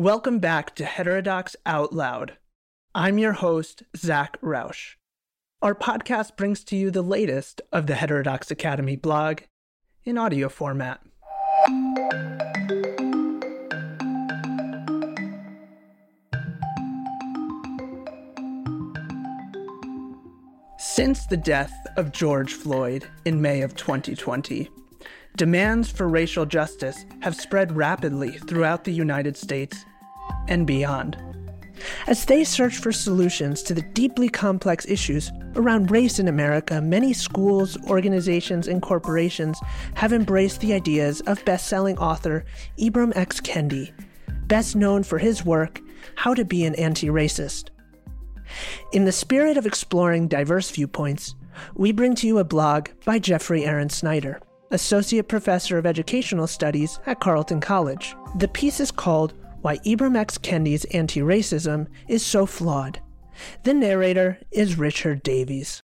Welcome back to Heterodox Out Loud. I'm your host, Zach Rausch. Our podcast brings to you the latest of the Heterodox Academy blog in audio format. Since the death of George Floyd in May of 2020, demands for racial justice have spread rapidly throughout the United States and beyond. As they search for solutions to the deeply complex issues around race in America, many schools, organizations, and corporations have embraced the ideas of best selling author Ibram X. Kendi, best known for his work, How to Be an Anti Racist. In the spirit of exploring diverse viewpoints, we bring to you a blog by Jeffrey Aaron Snyder, Associate Professor of Educational Studies at Carleton College. The piece is called Why Ibram X. Kendi's Anti Racism is So Flawed. The narrator is Richard Davies.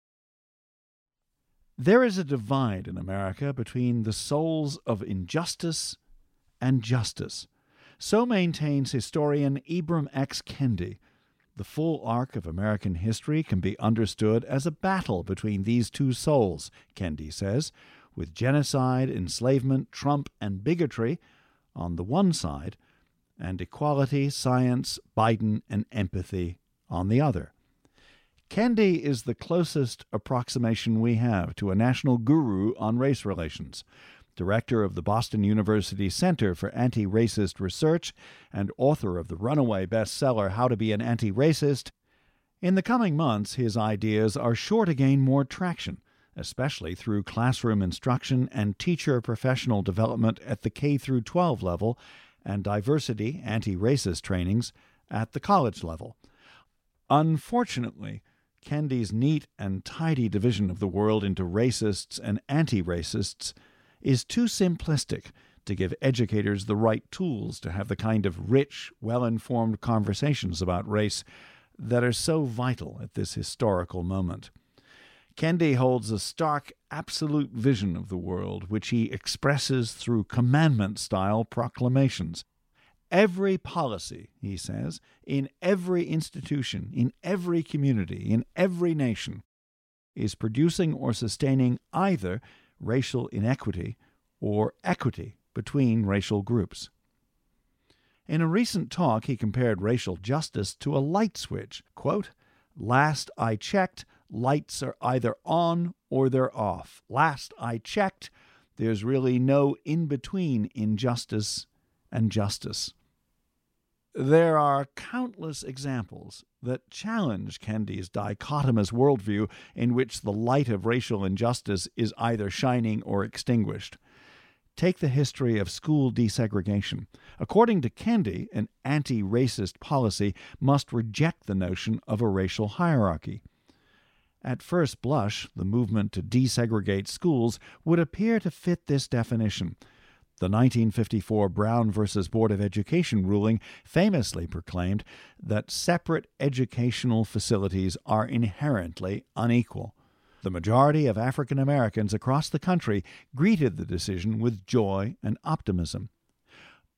There is a divide in America between the souls of injustice and justice. So maintains historian Ibram X. Kendi, the full arc of American history can be understood as a battle between these two souls, Kendi says, with genocide, enslavement, Trump, and bigotry on the one side, and equality, science, Biden, and empathy on the other. Kendi is the closest approximation we have to a national guru on race relations director of the Boston University Center for Anti Racist Research and author of the runaway bestseller How to Be an Anti Racist. In the coming months, his ideas are sure to gain more traction, especially through classroom instruction and teacher professional development at the K 12 level and diversity anti racist trainings at the college level. Unfortunately, Kendi's neat and tidy division of the world into racists and anti racists is too simplistic to give educators the right tools to have the kind of rich, well informed conversations about race that are so vital at this historical moment. Kendi holds a stark, absolute vision of the world, which he expresses through commandment style proclamations. Every policy, he says, in every institution, in every community, in every nation, is producing or sustaining either racial inequity or equity between racial groups. In a recent talk, he compared racial justice to a light switch. Quote, Last I checked, lights are either on or they're off. Last I checked, there's really no in between injustice and justice. There are countless examples that challenge Kendi's dichotomous worldview in which the light of racial injustice is either shining or extinguished. Take the history of school desegregation. According to Kendi, an anti racist policy must reject the notion of a racial hierarchy. At first blush, the movement to desegregate schools would appear to fit this definition. The 1954 Brown v. Board of Education ruling famously proclaimed that separate educational facilities are inherently unequal. The majority of African Americans across the country greeted the decision with joy and optimism.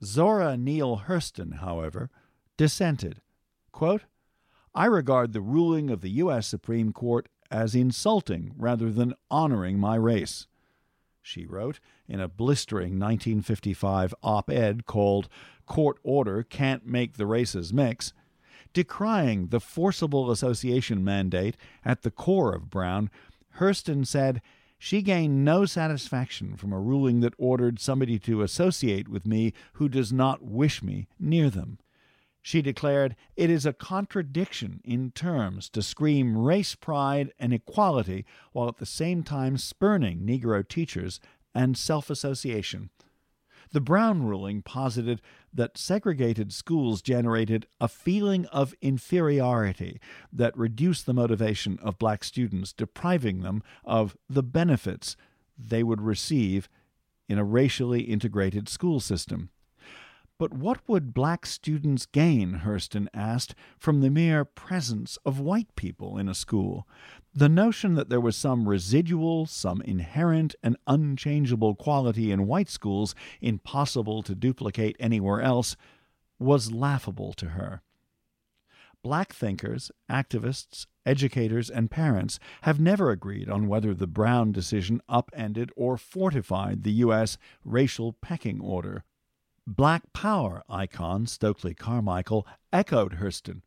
Zora Neale Hurston, however, dissented. Quote, I regard the ruling of the U.S. Supreme Court as insulting rather than honoring my race she wrote in a blistering 1955 op ed called Court Order Can't Make the Races Mix, decrying the forcible association mandate at the core of Brown. Hurston said, she gained no satisfaction from a ruling that ordered somebody to associate with me who does not wish me near them. She declared, It is a contradiction in terms to scream race pride and equality while at the same time spurning Negro teachers and self association. The Brown ruling posited that segregated schools generated a feeling of inferiority that reduced the motivation of black students, depriving them of the benefits they would receive in a racially integrated school system. But what would black students gain, Hurston asked, from the mere presence of white people in a school? The notion that there was some residual, some inherent and unchangeable quality in white schools impossible to duplicate anywhere else was laughable to her. Black thinkers, activists, educators, and parents have never agreed on whether the Brown decision upended or fortified the U.S. racial pecking order. Black Power icon Stokely Carmichael echoed Hurston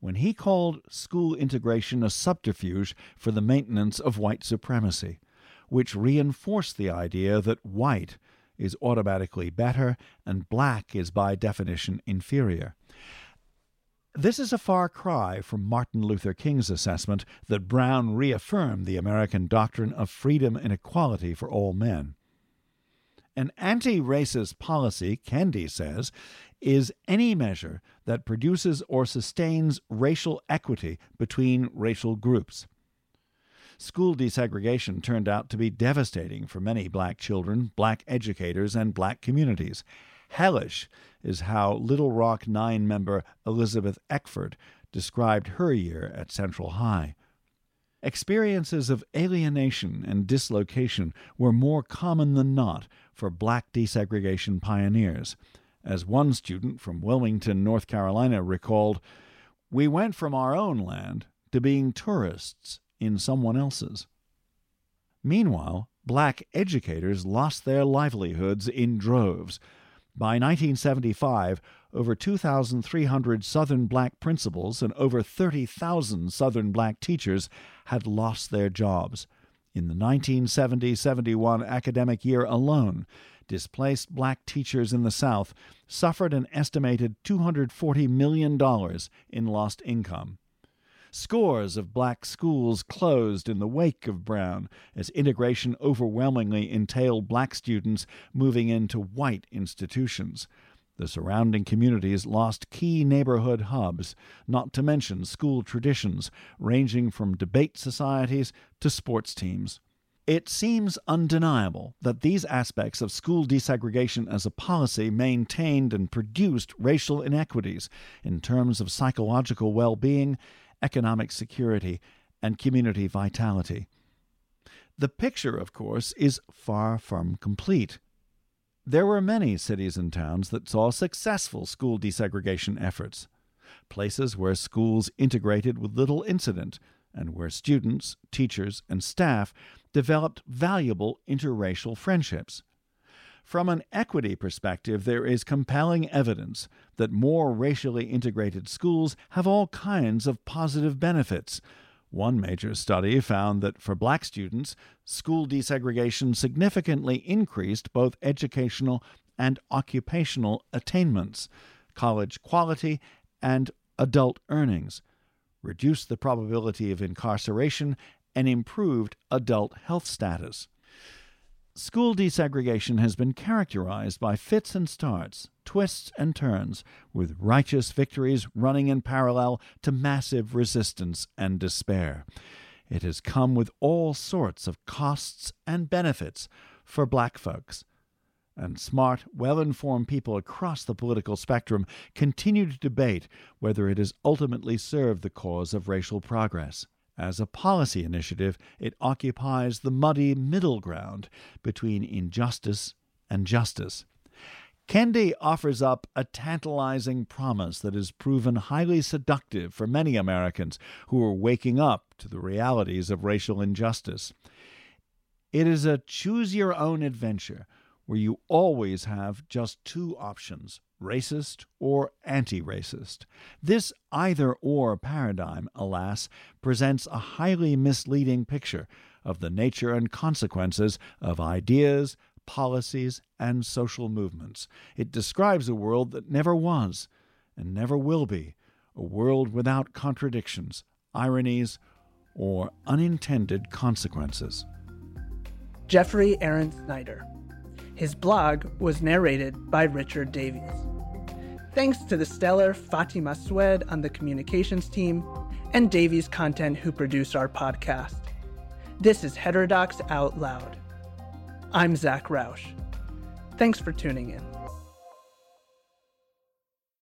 when he called school integration a subterfuge for the maintenance of white supremacy, which reinforced the idea that white is automatically better and black is by definition inferior. This is a far cry from Martin Luther King's assessment that Brown reaffirmed the American doctrine of freedom and equality for all men. An anti racist policy, Kendi says, is any measure that produces or sustains racial equity between racial groups. School desegregation turned out to be devastating for many black children, black educators, and black communities. Hellish is how Little Rock Nine member Elizabeth Eckford described her year at Central High. Experiences of alienation and dislocation were more common than not for black desegregation pioneers. As one student from Wilmington, North Carolina recalled, we went from our own land to being tourists in someone else's. Meanwhile, black educators lost their livelihoods in droves. By 1975, over 2,300 Southern black principals and over 30,000 Southern black teachers had lost their jobs. In the 1970 71 academic year alone, displaced black teachers in the South suffered an estimated $240 million in lost income. Scores of black schools closed in the wake of Brown as integration overwhelmingly entailed black students moving into white institutions. The surrounding communities lost key neighborhood hubs, not to mention school traditions ranging from debate societies to sports teams. It seems undeniable that these aspects of school desegregation as a policy maintained and produced racial inequities in terms of psychological well being economic security, and community vitality. The picture, of course, is far from complete. There were many cities and towns that saw successful school desegregation efforts, places where schools integrated with little incident, and where students, teachers, and staff developed valuable interracial friendships. From an equity perspective, there is compelling evidence that more racially integrated schools have all kinds of positive benefits. One major study found that for black students, school desegregation significantly increased both educational and occupational attainments, college quality, and adult earnings, reduced the probability of incarceration, and improved adult health status. School desegregation has been characterized by fits and starts, twists and turns, with righteous victories running in parallel to massive resistance and despair. It has come with all sorts of costs and benefits for black folks. And smart, well informed people across the political spectrum continue to debate whether it has ultimately served the cause of racial progress. As a policy initiative, it occupies the muddy middle ground between injustice and justice. Kendi offers up a tantalizing promise that has proven highly seductive for many Americans who are waking up to the realities of racial injustice. It is a choose your own adventure where you always have just two options racist or anti racist. This either or paradigm, alas, presents a highly misleading picture of the nature and consequences of ideas, policies, and social movements. It describes a world that never was and never will be, a world without contradictions, ironies, or unintended consequences. Jeffrey Aaron Snyder. His blog was narrated by Richard Davies. Thanks to the stellar Fatima Swed on the communications team and Davies Content who produce our podcast. This is Heterodox Out Loud. I'm Zach Rausch. Thanks for tuning in.